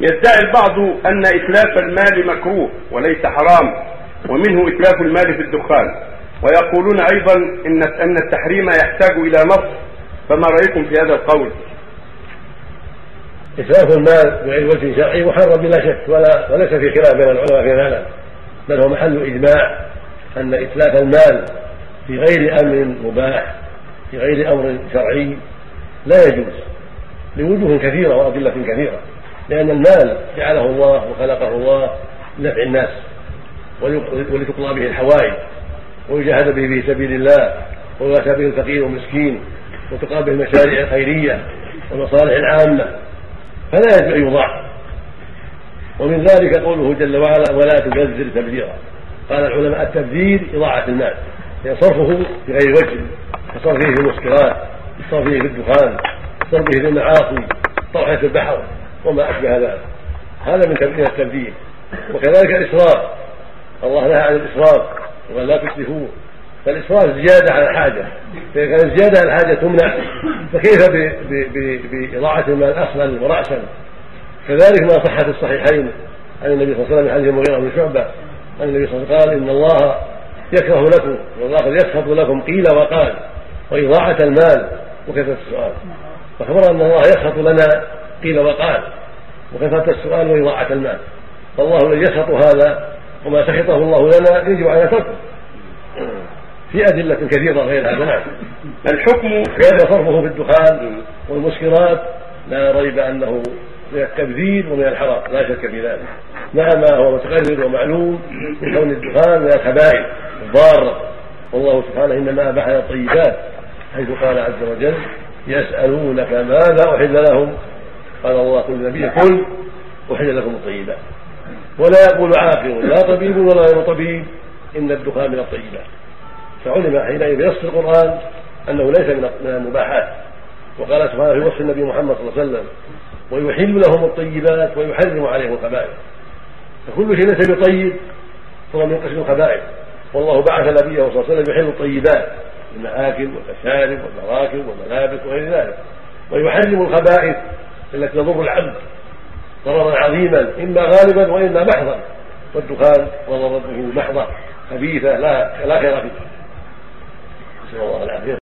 يدعي البعض أن إتلاف المال مكروه وليس حرام ومنه إتلاف المال في الدخان ويقولون أيضا إن أن التحريم يحتاج إلى نص فما رأيكم في هذا القول؟ إتلاف المال بغير وجه شرعي محرم بلا شك ولا وليس في خلاف بين العلماء في هذا بل هو محل إجماع أن إتلاف المال في غير أمر مباح في غير أمر شرعي لا يجوز لوجوه كثيرة وأدلة كثيرة لأن المال جعله الله وخلقه الله لنفع الناس ولتقضى به الحوائج ويجاهد به في سبيل الله ويؤتى به الفقير والمسكين وتقام به المشاريع الخيرية والمصالح العامة فلا يجب أن يضاع ومن ذلك قوله جل وعلا ولا تبذر تبذيرا قال العلماء التبذير إضاعة المال يعني صرفه بغير وجه كصرفه في المسكرات كصرفه في الدخان كصرفه في المعاصي طرحة البحر. وما أشبه ذلك. هذا من تبذير التبذير وكذلك الإسراف. الله نهى عن الإسراف وقال لا تسرفوا فالإسراف زيادة على الحاجة. فإذا كانت زيادة على الحاجة تمنع. فكيف بإضاعة المال أصلا ورأسا؟ كذلك ما صح في الصحيحين عن النبي صلى الله عليه وسلم حديث المغيرة بن شعبة. أن النبي صلى الله عليه وسلم قال إن الله يكره لكم والله قد يسخط لكم قيل وقال وإضاعة المال. وكثرة السؤال. فأخبر أن الله يسخط لنا قيل وقال. وكثرة السؤال وإضاعة المال. فالله الذي يسخط هذا وما سخطه الله لنا يجب على تركه. في أدلة كثيرة غير هذا نعم الحكم كان صرفه في الدخان والمسكرات؟ لا ريب أنه من التبذير ومن الحرام. لا شك في ذلك. مع ما هو متقرر ومعلوم من كون الدخان من الخبائث الضارة. والله سبحانه إنما أباح الطيبات حيث قال عز وجل يسألونك ماذا أحل لهم؟ قال الله كل نبي قل أحل لكم الطيبات. ولا يقول عاقل لا طبيب ولا غير طبيب إن الدخان من الطيبات. فعلم حينئذ بنص القرآن أنه ليس من المباحات. وقال سبحانه في وصف النبي محمد صلى الله عليه وسلم ويحل لهم الطيبات ويحرم عليهم الخبائث. فكل شيء ليس بطيب هو من قسم الخبائث. والله بعث نبيه صلى الله عليه وسلم يحل الطيبات المآكل والمشارب والمراكب والملابس وغير ذلك. ويحرم الخبائث التي تضر العبد ضررا عظيما إما غالبا وإما محضا. والدخان وضرته محضه خبيثة لا لا خير فيها. نسأل الله العافية.